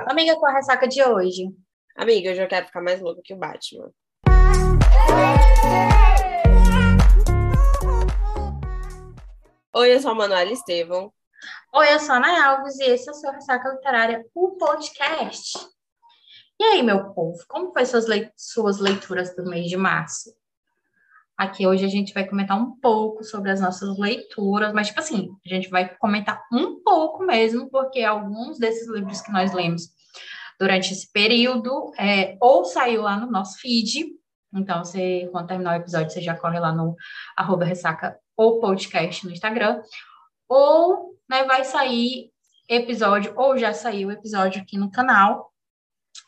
Amiga, qual a ressaca de hoje? Amiga, eu já quero ficar mais louca que o Batman. Oi, eu sou a Manuela Estevão. Oi, eu sou a Ana Alves e esse é o seu Ressaca Literária, o podcast. E aí, meu povo, como foi suas leituras do mês de março? Aqui hoje a gente vai comentar um pouco sobre as nossas leituras, mas, tipo assim, a gente vai comentar um pouco mesmo, porque alguns desses livros que nós lemos durante esse período é, ou saiu lá no nosso feed, então, você, quando terminar o episódio, você já corre lá no arroba ressaca ou podcast no Instagram, ou né, vai sair episódio, ou já saiu episódio aqui no canal,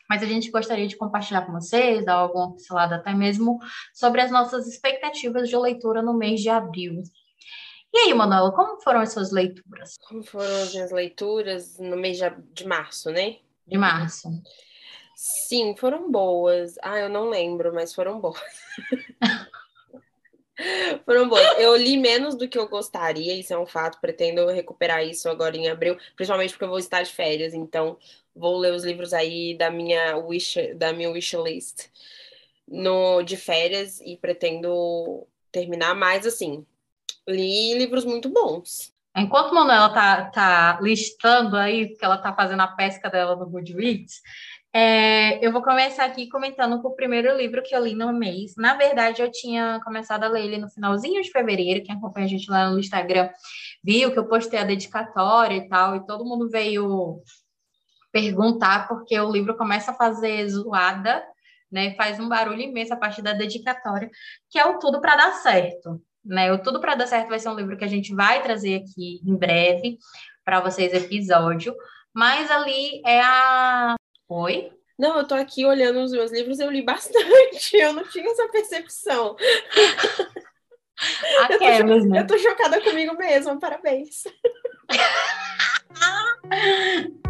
mas a gente gostaria de compartilhar com vocês, dar alguma pincelada até mesmo sobre as nossas expectativas de leitura no mês de abril. E aí, Manuela, como foram as suas leituras? Como foram as minhas leituras no mês de março, né? De março. Sim, foram boas. Ah, eu não lembro, mas foram boas. foram boas. Eu li menos do que eu gostaria, isso é um fato. Pretendo recuperar isso agora em abril, principalmente porque eu vou estar de férias, então vou ler os livros aí da minha wish, da minha wish list no de férias e pretendo terminar mais assim. Li livros muito bons. Enquanto Manuela tá, tá listando aí, que ela tá fazendo a pesca dela no Goodreads, é, eu vou começar aqui comentando com o primeiro livro que eu li no mês. Na verdade, eu tinha começado a ler ele no finalzinho de fevereiro. Quem acompanha a gente lá no Instagram viu que eu postei a dedicatória e tal, e todo mundo veio perguntar, porque o livro começa a fazer zoada, né? Faz um barulho imenso a partir da dedicatória, que é o Tudo para Dar Certo. Né? O Tudo para Dar Certo vai ser um livro que a gente vai trazer aqui em breve para vocês episódio, mas ali é a. Oi? Não, eu tô aqui olhando os meus livros, eu li bastante, eu não tinha essa percepção. Aquelas, eu, tô, né? eu tô chocada comigo mesma, parabéns.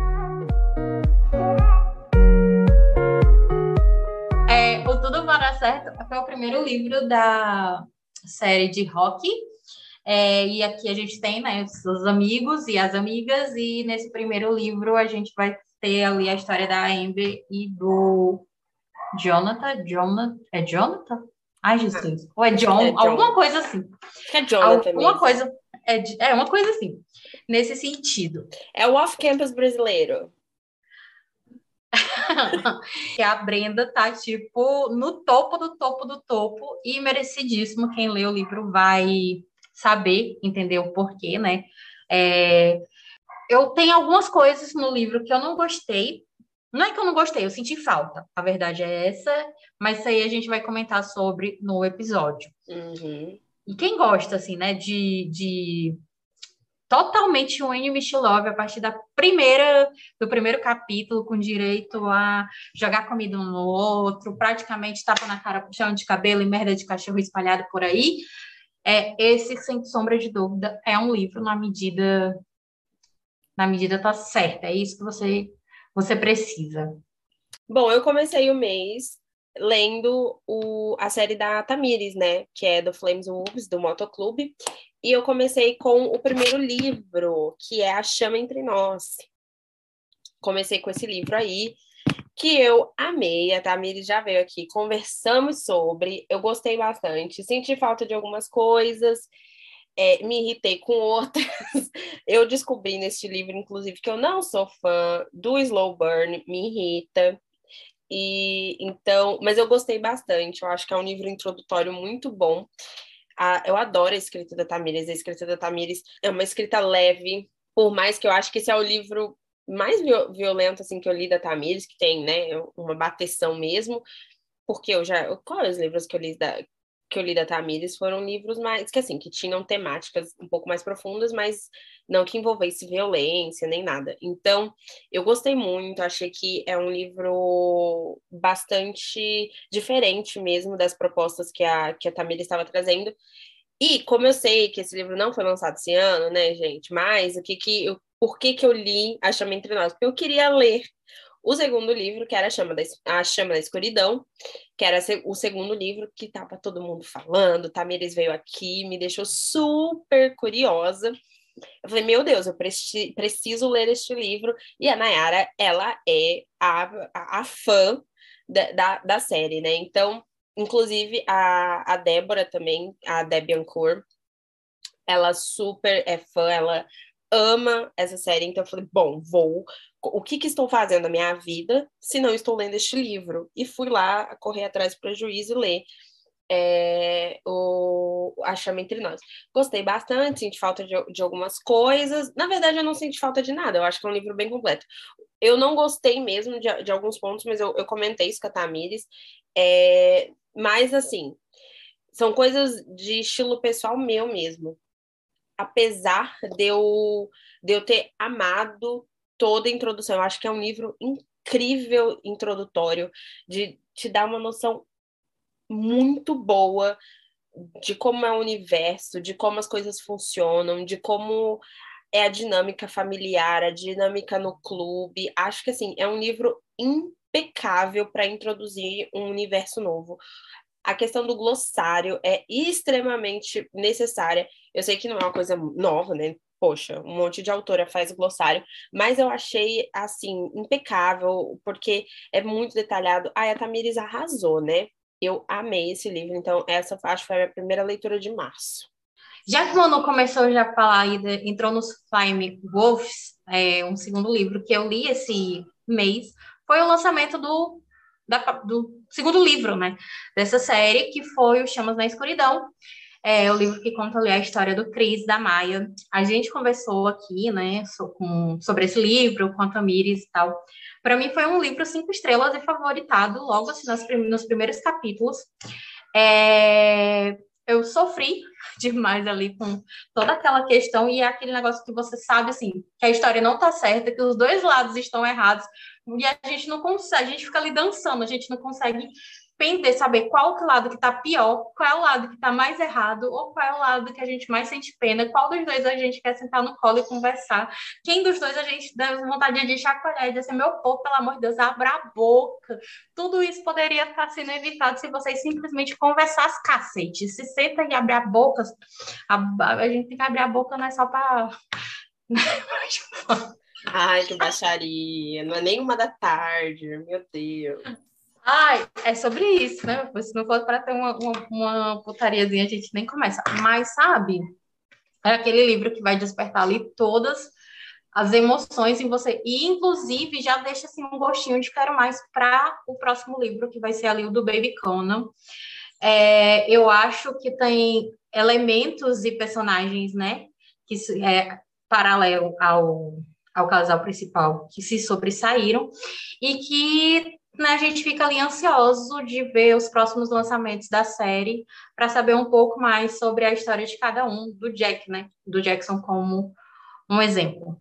É, o Tudo Vai Dar Certo foi o primeiro livro da série de rock. É, e aqui a gente tem né, os amigos e as amigas, e nesse primeiro livro a gente vai ter ali a história da Amber e do Jonathan. Jonathan é Jonathan? Ai, Jesus. Ou é John, É John. alguma coisa assim. É Jonathan alguma mesmo. coisa. É, é uma coisa assim, nesse sentido. É o off-campus brasileiro. que a Brenda tá, tipo, no topo do topo do topo e merecidíssimo. Quem lê o livro vai saber, entender o porquê, né? É, eu tenho algumas coisas no livro que eu não gostei. Não é que eu não gostei, eu senti falta. A verdade é essa, mas isso aí a gente vai comentar sobre no episódio. Uhum. E quem gosta, assim, né, de, de totalmente um Annie Love a partir da primeira, do primeiro capítulo, com direito a jogar comida um no outro, praticamente tapa na cara, puxão de cabelo e merda de cachorro espalhado por aí, é, esse, sem sombra de dúvida, é um livro na medida, na medida tá certa, é isso que você, você precisa. Bom, eu comecei o mês lendo o, a série da Tamires, né? Que é do Flames Wolves, do Motoclube. E eu comecei com o primeiro livro, que é A Chama Entre Nós. Comecei com esse livro aí, que eu amei. A Tamires já veio aqui, conversamos sobre. Eu gostei bastante. Senti falta de algumas coisas. É, me irritei com outras. Eu descobri neste livro, inclusive, que eu não sou fã do slow burn, me irrita. E então, mas eu gostei bastante. Eu acho que é um livro introdutório muito bom. Ah, eu adoro a escrita da Tamires. A escrita da Tamires é uma escrita leve, por mais que eu acho que esse é o livro mais viol- violento assim que eu li da Tamires, que tem, né, uma bateção mesmo, porque eu já, quais os livros que eu li da que eu li da Tamires foram livros mais que assim, que tinham temáticas um pouco mais profundas, mas não que envolvesse violência nem nada. Então, eu gostei muito, achei que é um livro bastante diferente mesmo das propostas que a, que a Tamires estava trazendo. E como eu sei que esse livro não foi lançado esse ano, né, gente? Mas o que que eu, por que que eu li A Chama Entre Nós? Porque eu queria ler o segundo livro, que era A Chama da, a Chama da Escuridão, que era o segundo livro que tava todo mundo falando. Tamires veio aqui, me deixou super curiosa. Eu falei, meu Deus, eu preciso ler este livro. E a Nayara, ela é a, a, a fã da, da, da, série, né? Então, inclusive, a, a Débora também, a Debbie Ancourt, ela super é fã, ela ama essa série, então eu falei, bom, vou. O que, que estou fazendo na minha vida se não estou lendo este livro? E fui lá correr atrás do prejuízo e ler é, o A Chama Entre Nós. Gostei bastante, senti falta de, de algumas coisas. Na verdade, eu não senti falta de nada, eu acho que é um livro bem completo. Eu não gostei mesmo de, de alguns pontos, mas eu, eu comentei isso com a Tamires. É, mas, assim, são coisas de estilo pessoal meu mesmo apesar de eu, de eu ter amado toda a introdução, eu acho que é um livro incrível introdutório, de te dar uma noção muito boa de como é o universo, de como as coisas funcionam, de como é a dinâmica familiar, a dinâmica no clube. Acho que assim, é um livro impecável para introduzir um universo novo. A questão do glossário é extremamente necessária. Eu sei que não é uma coisa nova, né? Poxa, um monte de autora faz glossário, mas eu achei, assim, impecável, porque é muito detalhado. Ai, a Tamires arrasou, né? Eu amei esse livro, então essa acho que foi a minha primeira leitura de março. Já que o Manu começou já a falar entrou nos Flame Wolves, é, um segundo livro que eu li esse mês, foi o lançamento do, da, do segundo livro, né, dessa série, que foi o Chamas na Escuridão, é o livro que conta ali a história do Cris, da Maia. A gente conversou aqui, né, sobre esse livro com a Tamires e tal. Para mim foi um livro cinco estrelas e favoritado logo assim nos, nos primeiros capítulos. É, eu sofri demais ali com toda aquela questão e é aquele negócio que você sabe assim que a história não está certa, que os dois lados estão errados e a gente não consegue, a gente fica ali dançando, a gente não consegue pender, saber qual o lado que está pior, qual é o lado que está mais errado, ou qual é o lado que a gente mais sente pena, qual dos dois a gente quer sentar no colo e conversar, quem dos dois a gente dá vontade de chacoalhar e dizer, meu povo, pelo amor de Deus, abra a boca. Tudo isso poderia estar sendo evitado se vocês simplesmente conversassem, cacete. Se senta e abre a boca, a, a gente tem que abrir a boca não é só para... Ai, que baixaria. Não é nem uma da tarde, meu Deus. Ai, é sobre isso, né? Se não for para ter uma, uma, uma putariazinha, a gente nem começa. Mas, sabe, é aquele livro que vai despertar ali todas as emoções em você. E, inclusive, já deixa assim, um gostinho de quero mais para o próximo livro, que vai ser ali o do Baby Conan. É, eu acho que tem elementos e personagens, né? Que é paralelo ao, ao casal principal que se sobressaíram e que né, a gente fica ali ansioso de ver os próximos lançamentos da série para saber um pouco mais sobre a história de cada um, do Jack, né? Do Jackson como um exemplo.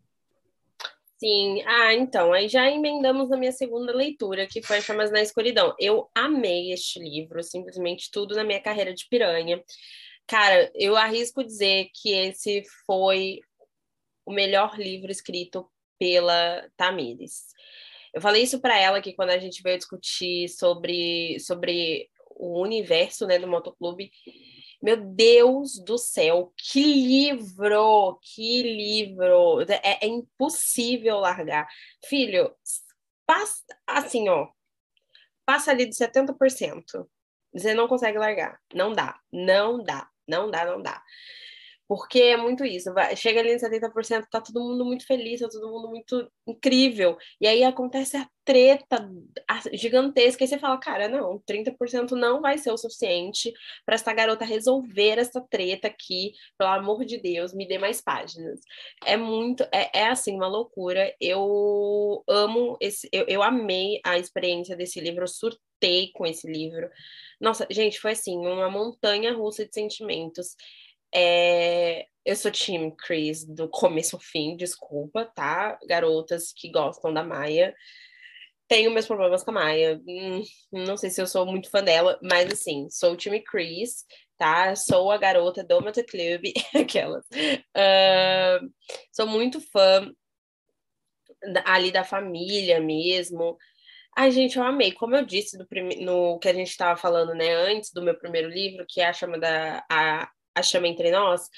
Sim, ah, então, aí já emendamos na minha segunda leitura, que foi Chamas na Escuridão. Eu amei este livro, simplesmente tudo na minha carreira de piranha. Cara, eu arrisco dizer que esse foi o melhor livro escrito pela Tamires. Eu falei isso para ela que quando a gente veio discutir sobre, sobre o universo né, do motoclube, meu Deus do céu, que livro! Que livro! É, é impossível largar. Filho, passa, assim, ó, passa ali de 70%. Você não consegue largar. Não dá, não dá, não dá, não dá. Porque é muito isso. Vai, chega ali em 70%, tá todo mundo muito feliz, tá todo mundo muito incrível. E aí acontece a treta gigantesca. E você fala, cara, não, 30% não vai ser o suficiente para essa garota resolver essa treta aqui. Pelo amor de Deus, me dê mais páginas. É muito, é, é assim, uma loucura. Eu amo esse, eu, eu amei a experiência desse livro, eu surtei com esse livro. Nossa, gente, foi assim, uma montanha russa de sentimentos. É, eu sou Team Chris do começo ao fim, desculpa, tá? Garotas que gostam da Maia. Tenho meus problemas com a Maia. Hum, não sei se eu sou muito fã dela, mas assim, sou o time Chris, tá? Sou a garota do Motoclube, aquelas. Uh, sou muito fã ali da família mesmo. Ai, gente, eu amei. Como eu disse no, no que a gente estava falando, né, antes do meu primeiro livro, que é a chama da a, a chama entre nós,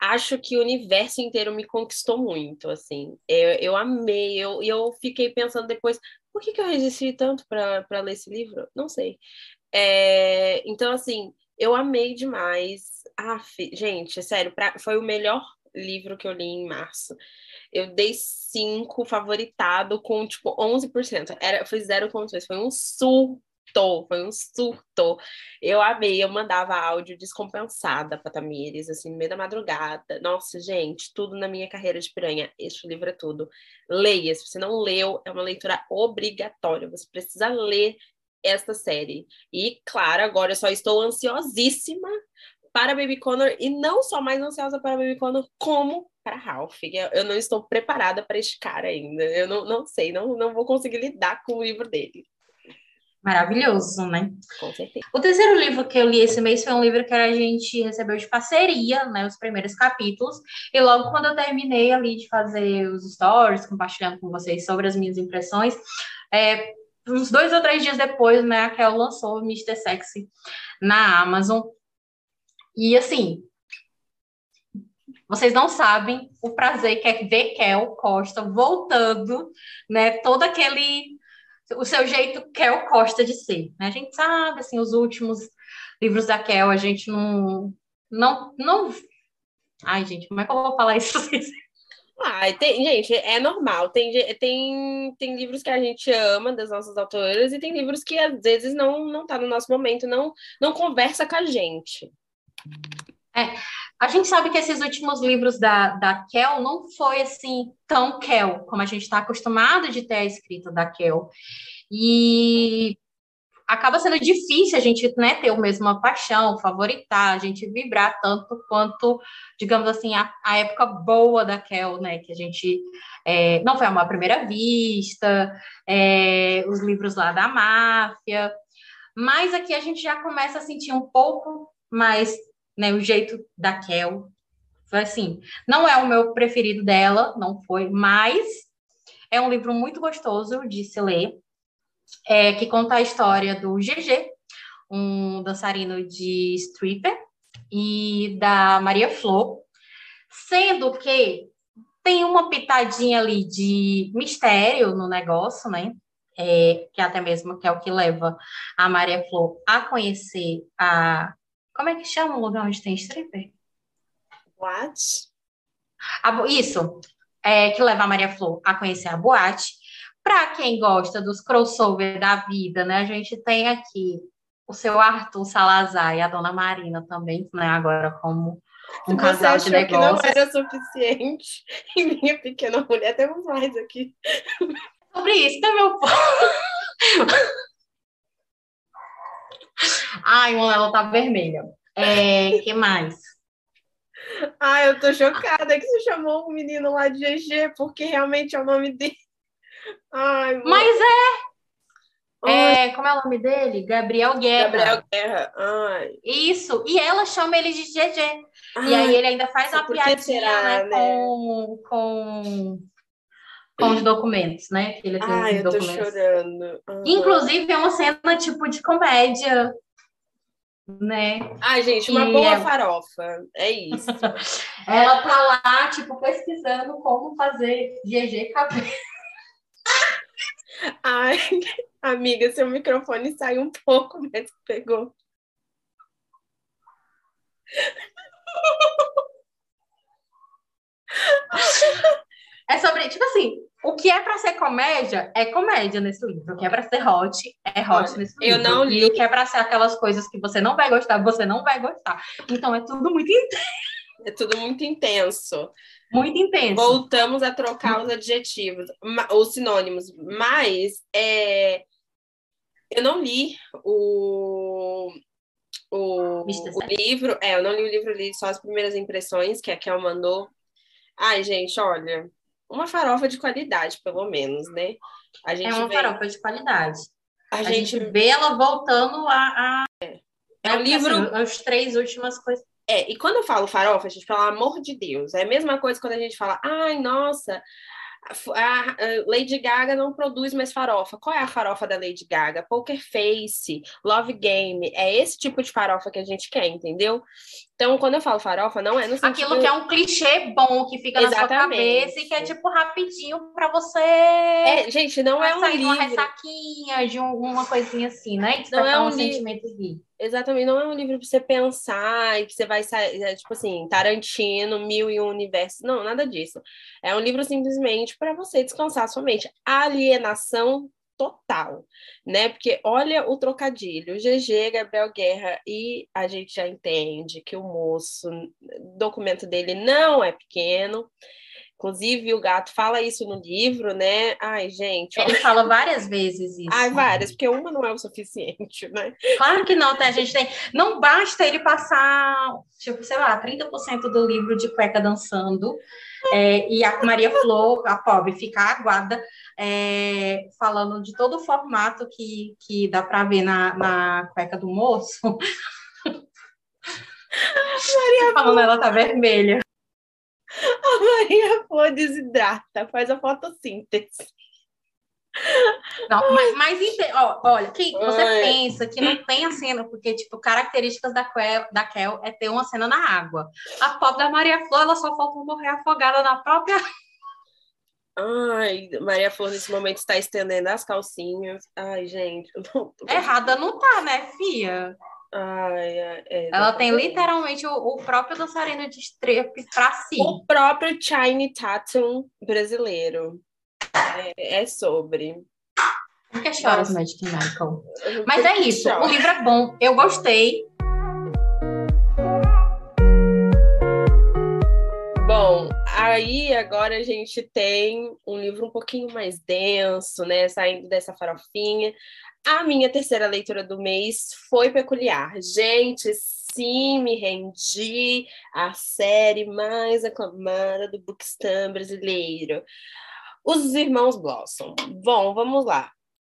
acho que o universo inteiro me conquistou muito, assim. Eu, eu amei, eu, eu fiquei pensando depois, por que, que eu resisti tanto para ler esse livro? Não sei. É, então, assim, eu amei demais. Ah, gente, sério, pra, foi o melhor livro que eu li em março. Eu dei cinco favoritado com, tipo, 11%. Era, foi 0,2. Foi um surto foi um surto. Eu amei, eu mandava áudio descompensada para Tamires, assim, no meio da madrugada. Nossa, gente, tudo na minha carreira de piranha. Este livro é tudo. Leia, se você não leu, é uma leitura obrigatória. Você precisa ler esta série. E, claro, agora eu só estou ansiosíssima para Baby Connor e não só mais ansiosa para Baby Connor, como para Ralph. Eu não estou preparada para este cara ainda. Eu não, não sei, não, não vou conseguir lidar com o livro dele. Maravilhoso, né? Com certeza. O terceiro livro que eu li esse mês foi um livro que a gente recebeu de parceria, né? Os primeiros capítulos. E logo quando eu terminei ali de fazer os stories, compartilhando com vocês sobre as minhas impressões, é, uns dois ou três dias depois, né, a Kel lançou o Mr. Sexy na Amazon. E assim, vocês não sabem o prazer que é ver Kel Costa voltando, né? Todo aquele o seu jeito Kel Costa de ser. Né? A gente sabe, assim, os últimos livros da Kel, a gente não, não, não... Ai, gente, como é que eu vou falar isso? Ah, tem, gente, é normal. Tem, tem, tem livros que a gente ama das nossas autoras e tem livros que às vezes não não tá no nosso momento, não não conversa com a gente. É, a gente sabe que esses últimos livros da, da Kel não foi assim tão Kel, como a gente está acostumado de ter a escrita da Kel. E acaba sendo difícil a gente né, ter o mesmo paixão, favoritar, a gente vibrar tanto quanto, digamos assim, a, a época boa da Kel, né? Que a gente é, não foi uma primeira vista, é, os livros lá da máfia. Mas aqui a gente já começa a sentir um pouco mais né, o jeito da Kel. Foi assim, não é o meu preferido dela, não foi, mas é um livro muito gostoso de se ler, é, que conta a história do GG, um dançarino de stripper, e da Maria Flor, sendo que tem uma pitadinha ali de mistério no negócio, né? É, que até mesmo que é o que leva a Maria Flor a conhecer a como é que chama o lugar onde tem stripper? Boate? Isso, é, que leva a Maria Flor a conhecer a boate. Para quem gosta dos crossover da vida, né? A gente tem aqui o seu Arthur Salazar e a dona Marina também, né? Agora como um Você casal de negócios. que não era suficiente em minha pequena mulher, temos mais aqui. Sobre isso, meu Ai, ela tá vermelha. É, que mais? Ai, eu tô chocada que você chamou o menino lá de GG, porque realmente é o nome dele. Ai, Mas é. é. Como é o nome dele? Gabriel Guerra. Gabriel Guerra. Ai. Isso. E ela chama ele de GG. Ai, e aí ele ainda faz uma piadinha será, né, né? Com, com, com os documentos, né? Que ele tem Ai, eu documentos. tô chorando. Uhum. Inclusive, é uma cena tipo de comédia né? Ai, gente, uma boa é... farofa. É isso. Ela tá lá, tipo, pesquisando como fazer GG cabelo. Ai, amiga, seu microfone saiu um pouco, mas pegou. É sobre, tipo assim, o que é para ser comédia é comédia nesse livro. O que é para ser hot é hot Olha, nesse livro. Eu não li. E o que é para ser aquelas coisas que você não vai gostar, você não vai gostar. Então é tudo muito intenso. É tudo muito intenso. Muito intenso. Voltamos a trocar os adjetivos, os sinônimos. Mas é, eu não li o, o, o livro. É, eu não li o livro, li só as primeiras impressões que a Kel mandou. Ai, gente, olha, uma farofa de qualidade, pelo menos, né? A gente é uma vê... farofa de qualidade. A, a gente... gente... vê ela voltando a. a... É, é um livro. Assim, as três últimas coisas. É, e quando eu falo farofa, a gente, pelo amor de Deus, é a mesma coisa quando a gente fala, ai, nossa, a, Lady Gaga não produz mais farofa. Qual é a farofa da Lady Gaga? Poker Face, Love Game. É esse tipo de farofa que a gente quer, entendeu? Então, quando eu falo farofa, não é no sentido... Aquilo que é um clichê bom, que fica Exatamente. na sua cabeça e que é, tipo, rapidinho para você... É, gente, não é um sair livro... de uma ressaquinha, de uma coisinha assim, né? Que não é um, um li... sentimento de... Exatamente, não é um livro para você pensar e que você vai sair, é, tipo assim, Tarantino, mil e um universos. Não, nada disso. É um livro simplesmente para você descansar sua mente. Alienação total, né? Porque olha o trocadilho, GG, Gabriel Guerra, e a gente já entende que o moço, o documento dele não é pequeno. Inclusive, o gato fala isso no livro, né? Ai, gente. Ele fala várias vezes isso. Ai, várias, porque uma não é o suficiente, né? Claro que não, tá? A gente tem. Não basta ele passar, tipo, sei lá, 30% do livro de cueca dançando. É, e a Maria Flor, a pobre, ficar aguada é, falando de todo o formato que, que dá para ver na, na cueca do moço. Maria falando, ela tá vermelha. A Maria Flor desidrata, faz a fotossíntese. Não, mas, mas ó, olha, que você Ai. pensa que não tem a cena, porque, tipo, características da Kel, da Kel é ter uma cena na água. A pobre da Maria Flor, ela só falta morrer afogada na própria Ai, Maria Flor nesse momento está estendendo as calcinhas. Ai, gente. Não, Errada não tá, né, Fia? Ai, é, Ela tem literalmente o, o, próprio dançarino de strepe para si. O próprio Chine Tatum brasileiro. É, é sobre. Por que choras, Magic Michael? Mas é isso, o livro é bom, eu gostei. Bom, aí agora a gente tem um livro um pouquinho mais denso, né? Saindo dessa farofinha. A minha terceira leitura do mês foi peculiar. Gente, sim, me rendi à série mais aclamada do Bookstam brasileiro. Os Irmãos Blossom. Bom, vamos lá.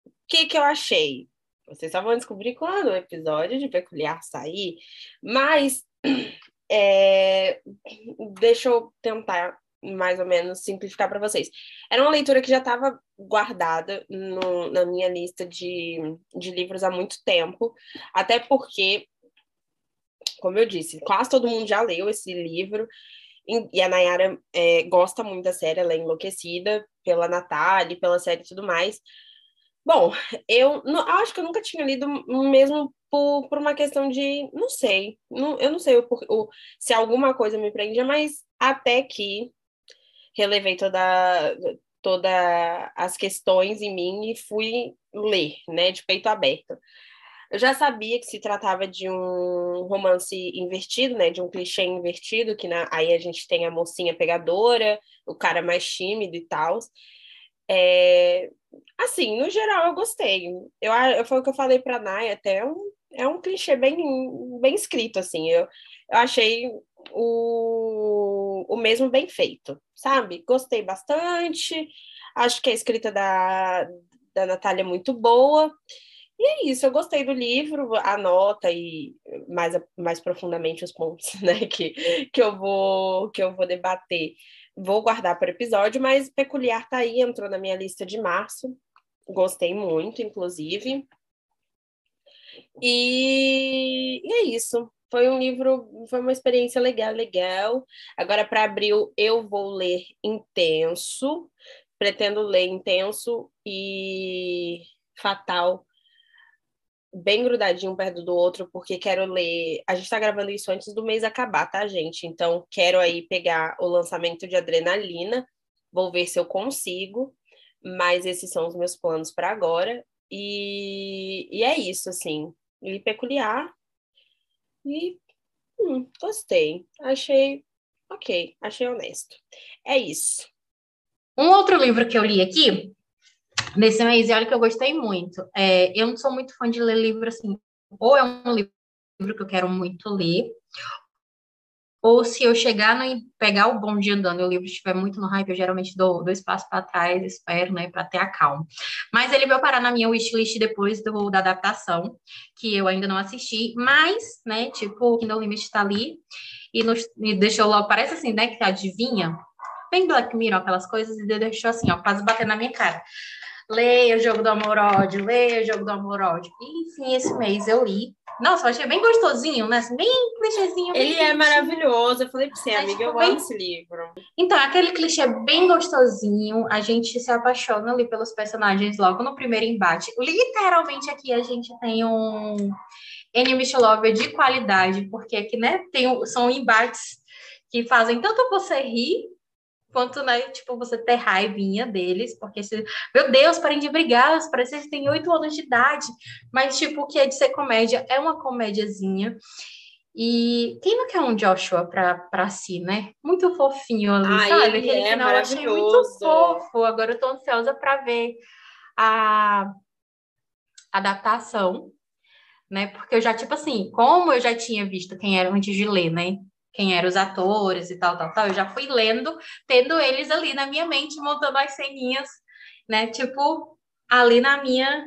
O que, que eu achei? Vocês só vão descobrir quando o episódio de Peculiar sair, mas é, deixa eu tentar mais ou menos simplificar para vocês. Era uma leitura que já estava guardada no, na minha lista de, de livros há muito tempo, até porque, como eu disse, quase todo mundo já leu esse livro. E a Nayara é, gosta muito da série, ela é enlouquecida pela Natália, pela série e tudo mais. Bom, eu não, acho que eu nunca tinha lido mesmo por, por uma questão de, não sei, não, eu não sei o, o, se alguma coisa me prendia, mas até que relevei toda, toda as questões em mim e fui ler, né, de peito aberto. Eu já sabia que se tratava de um romance invertido, né, de um clichê invertido, que na, aí a gente tem a mocinha pegadora, o cara mais tímido e tal. É, assim, no geral, eu gostei. Eu, foi o que eu falei para Naya, até é um, é um clichê bem, bem escrito, assim. Eu, eu achei o, o mesmo bem feito, sabe? Gostei bastante. Acho que a escrita da, da Natália é muito boa. E é isso, eu gostei do livro, anota e mais, mais profundamente os pontos né, que, que, eu vou, que eu vou debater vou guardar para o episódio, mas Peculiar tá aí, entrou na minha lista de março. Gostei muito, inclusive. E, e é isso. Foi um livro, foi uma experiência legal, legal. Agora, para abril, eu vou ler Intenso. Pretendo ler Intenso e Fatal bem grudadinho perto do outro, porque quero ler. A gente está gravando isso antes do mês acabar, tá, gente? Então, quero aí pegar o lançamento de Adrenalina, vou ver se eu consigo, mas esses são os meus planos para agora. E, e é isso, assim. E peculiar. E hum, gostei. Achei ok, achei honesto. É isso. Um outro livro que eu li aqui nesse mês, e olha que eu gostei muito. É, eu não sou muito fã de ler livro assim, ou é um livro que eu quero muito ler, ou se eu chegar no, pegar o bom dia andando e o livro estiver muito no hype, eu geralmente dou, dou espaço para trás, espero, né, para ter a calma. Mas ele veio parar na minha wishlist depois do, da adaptação, que eu ainda não assisti, mas, né, tipo, o Kindle Limit está ali e deixou logo, parece assim, né, que adivinha, bem Black Mirror, aquelas coisas, e deixou assim, ó, quase bater na minha cara. Leia o Jogo do Amor Ódio, leia o Jogo do Amor Ódio. Enfim, esse mês eu li. Nossa, eu achei bem gostosinho, né? Assim, bem clichêzinho. Bem Ele é maravilhoso. Eu falei pra você, amiga, tipo, eu bem- amo esse livro. Então, aquele clichê bem gostosinho, a gente se apaixona ali pelos personagens logo no primeiro embate. Literalmente aqui a gente tem um Enemy to Lover de qualidade, porque aqui, né, tem, são embates que fazem tanto você rir, quanto, né, tipo, você ter raivinha deles, porque, se, meu Deus, parem de brigar, parece que eles têm oito anos de idade, mas, tipo, o que é de ser comédia é uma comédiazinha, e quem não quer um Joshua pra, pra si, né? Muito fofinho ali, Ai, sabe? ele Aquele é final eu achei muito fofo. Agora eu tô ansiosa pra ver a adaptação, né? Porque eu já, tipo assim, como eu já tinha visto quem era antes de ler, né? Quem eram os atores e tal, tal, tal, eu já fui lendo, tendo eles ali na minha mente, montando as ceninhas, né? Tipo, ali na minha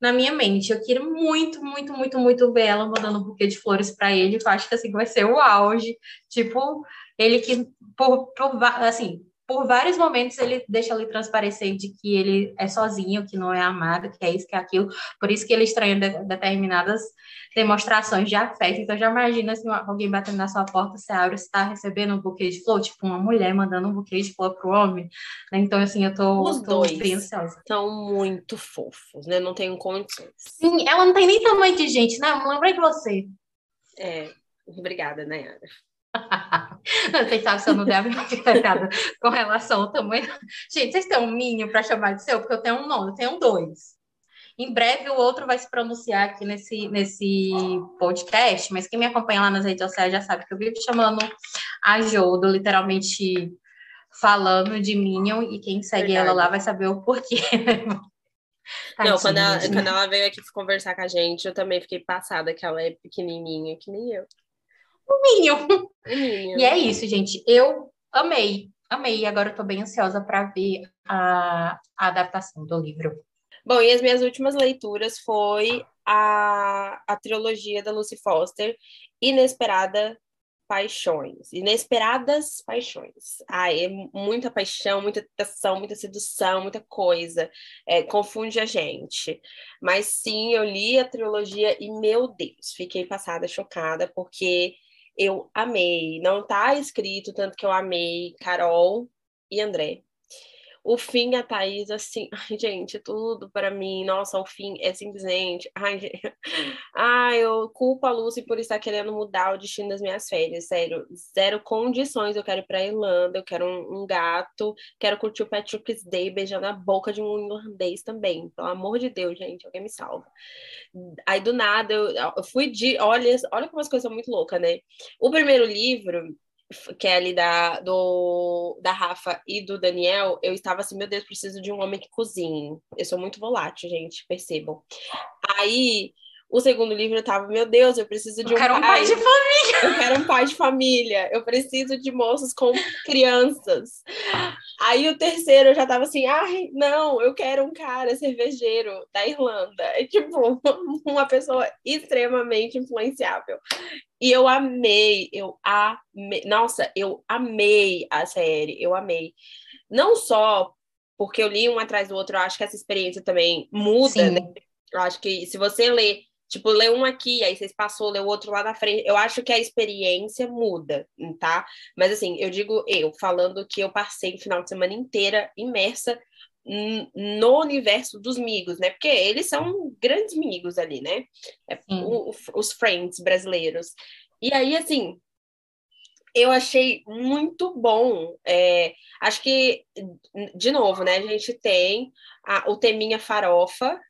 na minha mente. Eu queria muito, muito, muito, muito ver ela mandando um buquê de flores para ele. Eu acho que assim vai ser o auge. Tipo, ele que por, por assim, por vários momentos ele deixa ali transparecer de que ele é sozinho, que não é amado, que é isso, que é aquilo. Por isso que ele estranha de- determinadas demonstrações de afeto. Então já imagina assim, alguém batendo na sua porta, você abre, você está recebendo um buquê de flor, tipo uma mulher mandando um buquê de flor pro homem. né? Então assim, eu tô, Os tô dois. ansiosa. São muito fofos, né? Não tenho condições. Sim, ela não tem nem tamanho de gente, né? Eu lembrei de você. É, obrigada, Nayara. Vocês sabem que eu não devo nada com relação ao tamanho. Gente, vocês têm um Minion para chamar de seu? Porque eu tenho um não, eu tenho dois. Em breve o outro vai se pronunciar aqui nesse, nesse podcast, mas quem me acompanha lá nas redes sociais já sabe que eu vivo chamando a Jodo, literalmente falando de Minion, e quem segue Verdade. ela lá vai saber o porquê. Não, quando ela, quando ela veio aqui conversar com a gente, eu também fiquei passada que ela é pequenininha, que nem eu. Minion. Menina. E é isso, gente. Eu amei, amei. Agora eu tô bem ansiosa para ver a, a adaptação do livro. Bom, e as minhas últimas leituras foi a, a trilogia da Lucy Foster, Inesperada Paixões. Inesperadas Paixões. Ai, é muita paixão, muita tentação, muita sedução, muita coisa. É, confunde a gente. Mas sim, eu li a trilogia e, meu Deus, fiquei passada, chocada, porque eu amei. Não tá escrito tanto que eu amei Carol e André. O fim, a Thaís, assim, ai, gente, tudo para mim, nossa, o fim é simplesmente, ai, gente, ai, eu culpo a Lucy por estar querendo mudar o destino das minhas férias, sério, zero condições, eu quero ir pra Irlanda, eu quero um, um gato, quero curtir o Patrick's Day beijando a boca de um irlandês também, pelo amor de Deus, gente, alguém me salva. Aí, do nada, eu, eu fui de, olha, olha como as coisas são muito loucas, né? O primeiro livro, que é ali da, do, da Rafa e do Daniel, eu estava assim, meu Deus, preciso de um homem que cozinhe. Eu sou muito volátil, gente, percebam. Aí, o segundo livro eu tava, meu Deus, eu preciso de Eu um quero um pai de família. eu quero um pai de família. Eu preciso de moços com crianças. Aí o terceiro eu já tava assim, ai, não, eu quero um cara cervejeiro da Irlanda. É tipo, uma pessoa extremamente influenciável. E eu amei, eu amei. Nossa, eu amei a série, eu amei. Não só porque eu li um atrás do outro, eu acho que essa experiência também muda, Sim. né? Eu acho que se você lê Tipo, lê um aqui, aí vocês passou, lê o outro lá na frente. Eu acho que a experiência muda, tá? Mas assim, eu digo eu, falando que eu passei o final de semana inteira imersa no universo dos migos, né? Porque eles são grandes migos ali, né? É, o- os friends brasileiros. E aí, assim, eu achei muito bom. É, acho que, de novo, né? A gente tem a- o teminha farofa,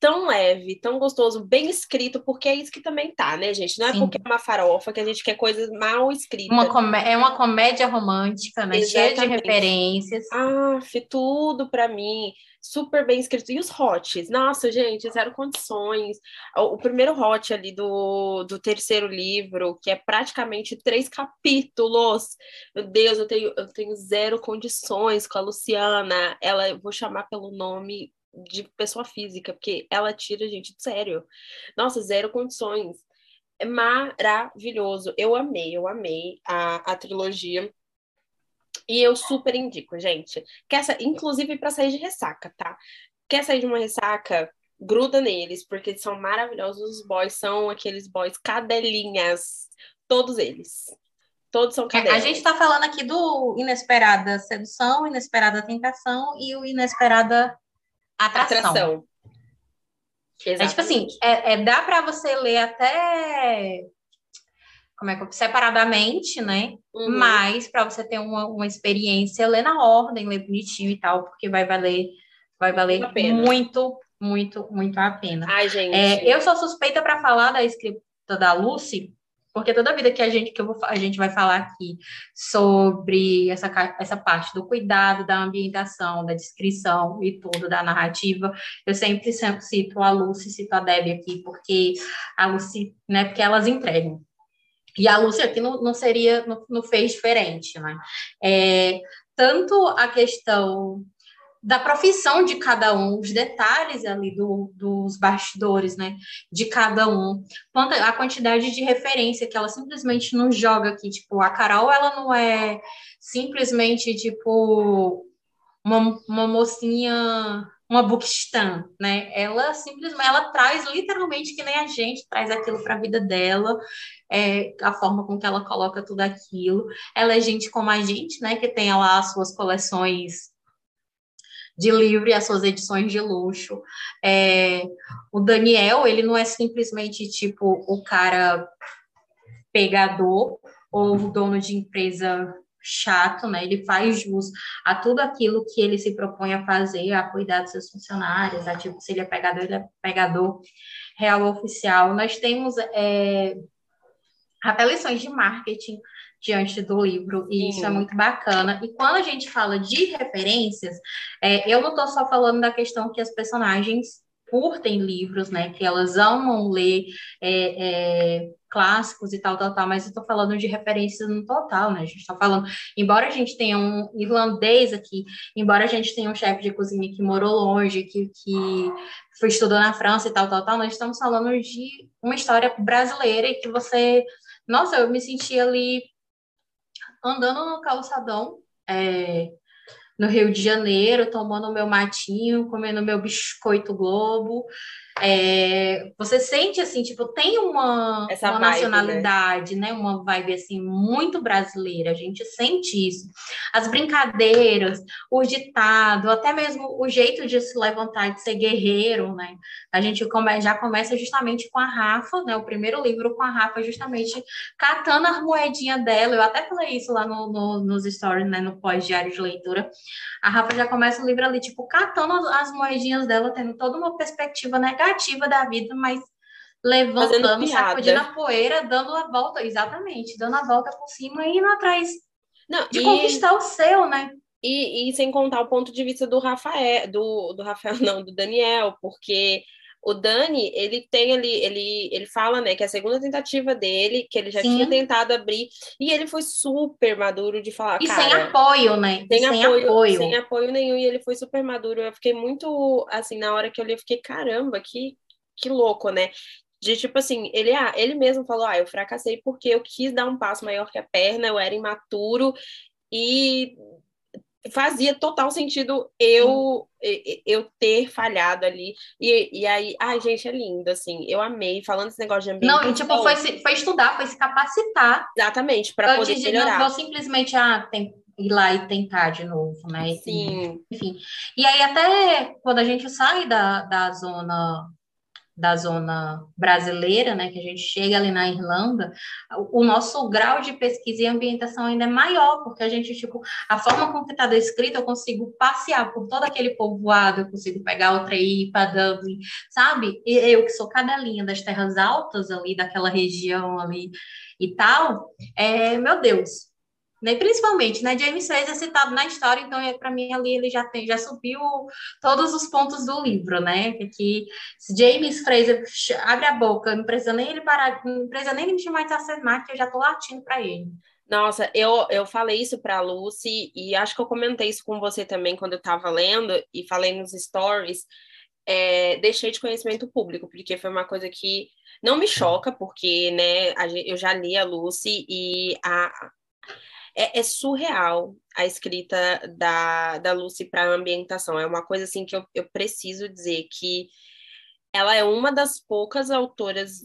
tão leve, tão gostoso, bem escrito, porque é isso que também tá, né, gente? Não é Sim. porque é uma farofa que a gente quer coisas mal escritas. Uma é uma comédia romântica, né? Cheia de Exatamente. referências. Ah, tudo pra mim, super bem escrito. E os hots? Nossa, gente, zero condições. O, o primeiro hot ali do, do terceiro livro, que é praticamente três capítulos. Meu Deus, eu tenho, eu tenho zero condições com a Luciana. Ela, eu vou chamar pelo nome de pessoa física, porque ela tira a gente de sério. Nossa, zero condições. É maravilhoso. Eu amei, eu amei a, a trilogia. E eu super indico, gente. Quer sa... Inclusive para sair de ressaca, tá? Quer sair de uma ressaca? Gruda neles, porque são maravilhosos. Os boys são aqueles boys cadelinhas. Todos eles. Todos são cadelas. É, a gente está falando aqui do inesperada sedução, inesperada tentação e o inesperada atração. atração. É tipo assim, é, é dá para você ler até como é que separadamente, né? Uhum. Mas para você ter uma, uma experiência, ler na ordem, ler bonitinho e tal, porque vai valer, vai valer muito, muito, muito a pena. Ai, gente. É, eu sou suspeita para falar da escrita da Lucy, porque toda vida que a gente que vou, a gente vai falar aqui sobre essa, essa parte do cuidado, da ambientação, da descrição e tudo da narrativa, eu sempre, sempre cito a Lucy, cito a Debbie aqui, porque a Lucy, né, porque elas entregam. E a Lucy aqui não, não seria, não, não fez diferente, né? É, tanto a questão da profissão de cada um, os detalhes ali do, dos bastidores, né, de cada um, a quantidade de referência que ela simplesmente não joga aqui, tipo, a Carol, ela não é simplesmente, tipo, uma, uma mocinha, uma bookstan, né, ela simplesmente, ela traz literalmente que nem a gente traz aquilo para a vida dela, é, a forma com que ela coloca tudo aquilo, ela é gente como a gente, né, que tem lá as suas coleções de livro e as suas edições de luxo. É, o Daniel, ele não é simplesmente tipo o cara pegador ou o dono de empresa chato, né? Ele faz jus a tudo aquilo que ele se propõe a fazer, a cuidar dos seus funcionários, a tipo, se ele é pegador, ele é pegador real oficial. Nós temos é, até lições de marketing diante do livro, e Sim. isso é muito bacana. E quando a gente fala de referências, é, eu não estou só falando da questão que as personagens curtem livros, né, que elas amam ler é, é, clássicos e tal, tal, tal, mas eu estou falando de referências no total, né, a gente está falando, embora a gente tenha um irlandês aqui, embora a gente tenha um chefe de cozinha que morou longe, que, que foi estudou na França e tal, tal, tal, nós estamos falando de uma história brasileira e que você, nossa, eu me senti ali andando no calçadão, é, no Rio de Janeiro, tomando meu matinho, comendo meu biscoito Globo, é, você sente assim, tipo, tem uma, uma vibe, nacionalidade, né? né? Uma vibe assim muito brasileira. A gente sente isso. As brincadeiras, o ditado, até mesmo o jeito de se levantar, de ser guerreiro, né? A gente come, já começa justamente com a Rafa, né? O primeiro livro com a Rafa, justamente catando as moedinhas dela. Eu até falei isso lá no, no nos stories, né? No pós-diário de leitura. A Rafa já começa o livro ali, tipo, catando as, as moedinhas dela, tendo toda uma perspectiva negativa negativa da vida, mas levantando, sacudindo a poeira, dando a volta, exatamente, dando a volta por cima e indo atrás Não, de e... conquistar o seu, né? E, e, sem contar o ponto de vista do Rafael, do, do Rafael, não, do Daniel, porque o Dani, ele tem ali, ele, ele fala, né, que é a segunda tentativa dele, que ele já Sim. tinha tentado abrir, e ele foi super maduro de falar, e sem apoio, né? Sem, sem apoio, apoio, sem apoio nenhum, e ele foi super maduro. Eu fiquei muito, assim, na hora que eu li, eu fiquei, caramba, que, que louco, né? De tipo assim, ele, ah, ele mesmo falou, ah, eu fracassei porque eu quis dar um passo maior que a perna, eu era imaturo, e fazia total sentido eu eu ter falhado ali. E, e aí, ai, gente, é lindo, assim. Eu amei, falando esse negócio de ambiente. Não, e tipo, foi, se, foi estudar, foi se capacitar. Exatamente, para poder de, melhorar. Não vou simplesmente, ah, tem, ir lá e tentar de novo, né? Sim. Enfim. E aí, até quando a gente sai da, da zona da zona brasileira, né, que a gente chega ali na Irlanda, o, nosso grau de pesquisa e ambientação ainda é maior, porque a gente, tipo, a forma como está descrito, eu consigo passear por todo aquele povoado, eu consigo pegar o trem para Dublin, sabe? E eu que sou cadelinha das terras altas ali, daquela região ali e tal, é, meu Deus, né? Principalmente, né? James Fraser é citado na história, então é, para mim ali ele já tem, já subiu todos os pontos do livro, né? Que se James Fraser abre a boca, não precisa nem ele parar, não precisa nem me chamar de assassinato, que eu já tô latindo para ele. Nossa, eu, eu falei isso para a Lucy e acho que eu comentei isso com você também quando eu estava lendo e falei nos stories. É, deixei de conhecimento público, porque foi uma coisa que não me choca, porque né, eu já li a Lucy e a, é, é surreal a escrita da, da Lucy para a ambientação. É uma coisa assim que eu, eu preciso dizer que ela é uma das poucas autoras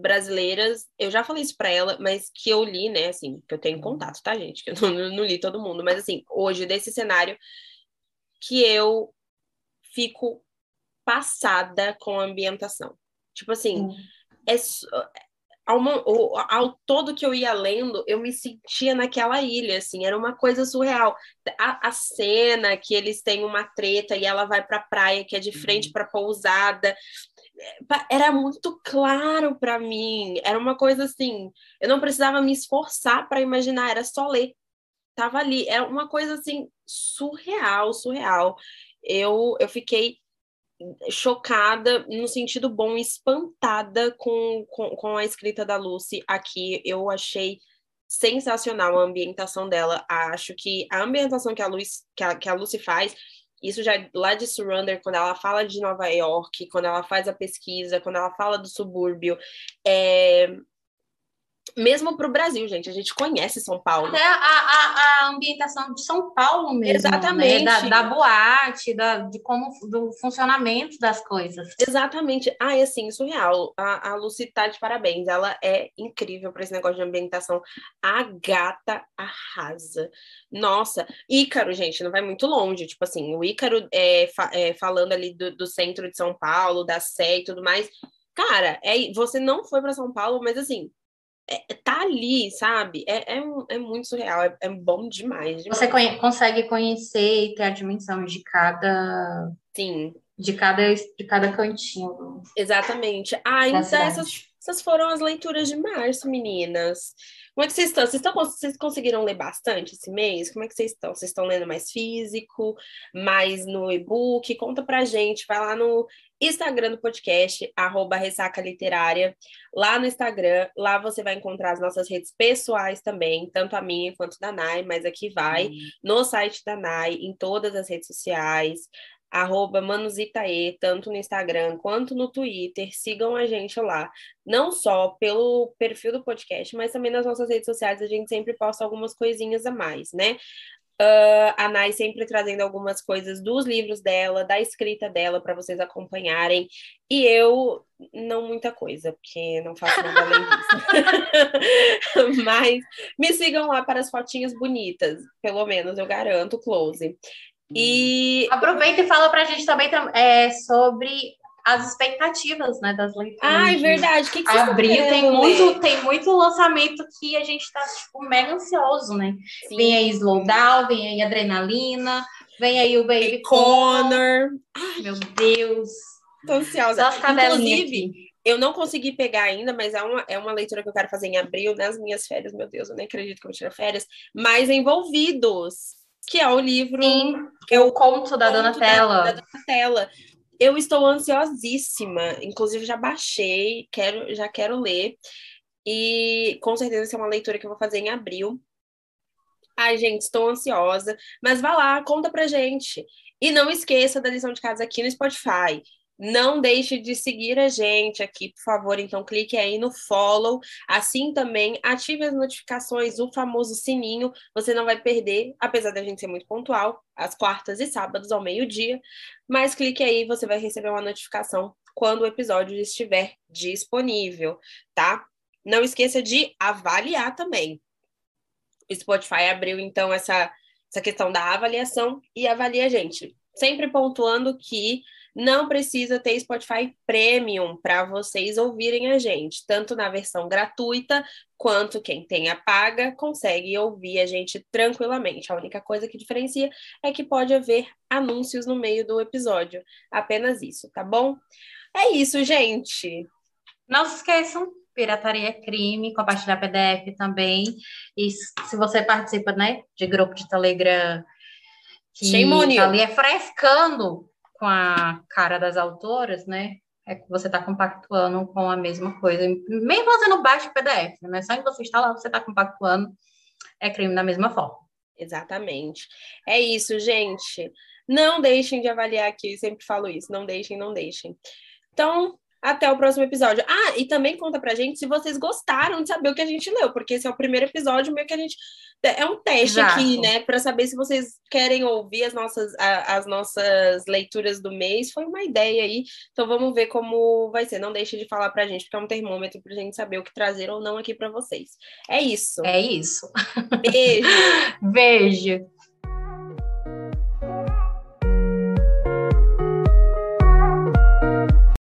brasileiras, eu já falei isso para ela, mas que eu li, né, assim, que eu tenho contato, tá, gente? Que eu não, não, li todo mundo, mas assim, hoje, desse cenário, que eu fico passada com a ambientação. Tipo assim, hum. é, ao, ao, todo que eu ia lendo, eu me sentia naquela ilha, assim, era uma coisa surreal. A, a cena que eles têm uma treta e ela vai para a praia, que é de frente uhum. para pousada, é, era muito claro para mim. Era uma coisa assim, eu não precisava me esforçar para imaginar, era só ler. Tava ali, é uma coisa assim surreal, surreal. Eu, eu fiquei chocada no sentido bom, espantada com, com, com, a escrita da Lucy aqui. Eu achei sensacional a ambientação dela. Acho que a ambientação que a, Lucy, que a, que a Lucy faz, isso já lá de Surrender, quando ela fala de Nova York, quando ela faz a pesquisa, quando ela fala do subúrbio, é, mesmo para o Brasil, gente. A gente conhece São Paulo. Até a, a, a ambientação de São Paulo mesmo. Né? Exatamente. Né? Da, da, boate, da, de como do funcionamento das coisas. Exatamente. Ah, e assim, surreal. A, a Lucy tá de parabéns. Ela é incrível para esse negócio de ambientação. A gata arrasa. Nossa, Ícaro, gente, não vai muito longe. Tipo assim, o Ícaro é, fa é falando ali do, do centro de São Paulo, da Sé e tudo mais. Cara, é, você não foi para São Paulo, mas assim, é, tá ali, sabe? É, é, é muito surreal, é, é bom demais, demais. Você conhe consegue conhecer e ter a dimensão de cada. Sim. De cada, de cada cantinho. Exatamente. Ah, então essas, essas foram as leituras de março, meninas. Como é que vocês estão? Vocês, estão, vocês conseguiram ler bastante esse mês? Como é que vocês estão? Vocês estão lendo mais físico, mais no e-book? Conta pra gente, vai lá no Instagram do podcast, arroba Ressaca Literária. Lá no Instagram, lá você vai encontrar as nossas redes pessoais também, tanto a minha quanto da Nai, mas aqui vai, uhum. no site da Nai, em todas as redes sociais, arroba tanto no Instagram quanto no Twitter. Sigam a gente lá. Não só pelo perfil do podcast, mas também nas nossas redes sociais a gente sempre posta algumas coisinhas a mais, né? Uh, a Nai sempre trazendo algumas coisas dos livros dela, da escrita dela, para vocês acompanharem. E eu, não muita coisa, porque não faço nada além disso. Mas me sigam lá para as fotinhas bonitas, pelo menos eu garanto, close. E aproveita e fala para a gente também é, sobre as expectativas, né, das leituras. Ah, é verdade. Que que Abril tem muito, tem muito lançamento que a gente está tipo mega ansioso, né? Sim. Vem aí Slowdown, vem aí Adrenalina, vem aí o Baby Connor. Meu Deus. Tô ansiosa. Inclusive, eu não consegui pegar ainda, mas é uma, é uma leitura que eu quero fazer em abril, nas minhas férias. Meu Deus, eu nem acredito que eu vou tirar férias. Mais Envolvidos, que é o livro. Sim, que é o conto da Donatella. Da, da Donatella. Eu estou ansiosíssima, inclusive já baixei, quero, já quero ler. E com certeza essa é uma leitura que eu vou fazer em abril. Ai, gente, estou ansiosa. Mas vá lá, conta pra gente. E não esqueça da lição de casa aqui no Spotify. Não deixe de seguir a gente aqui, por favor. Então, clique aí no follow. Assim também, ative as notificações, o famoso sininho. Você não vai perder, apesar da gente ser muito pontual, às quartas e sábados ao meio-dia. Mas clique aí, você vai receber uma notificação quando o episódio estiver disponível, tá? Não esqueça de avaliar também. O Spotify abriu, então, essa, essa questão da avaliação e avalia a gente. Sempre pontuando que não precisa ter Spotify Premium para vocês ouvirem a gente, tanto na versão gratuita quanto quem tem a paga consegue ouvir a gente tranquilamente. A única coisa que diferencia é que pode haver anúncios no meio do episódio. Apenas isso, tá bom? É isso, gente. Não se esqueçam, pirataria é crime, compartilhar PDF também. E se você participa, né, de grupo de Telegram que tá ali é frescando com a cara das autoras, né? É que você está compactuando com a mesma coisa. Mesmo fazendo baixo PDF, né? Só que você está lá, você está compactuando, é crime da mesma forma. Exatamente. É isso, gente. Não deixem de avaliar aqui, eu sempre falo isso. Não deixem, não deixem. Então, até o próximo episódio. Ah, e também conta pra gente se vocês gostaram de saber o que a gente leu, porque esse é o primeiro episódio meio que a gente é um teste Exato. aqui, né, para saber se vocês querem ouvir as nossas a, as nossas leituras do mês. Foi uma ideia aí. Então vamos ver como vai ser. Não deixe de falar pra gente, porque é um termômetro pra gente saber o que trazer ou não aqui para vocês. É isso. É isso. Beijo. Beijo.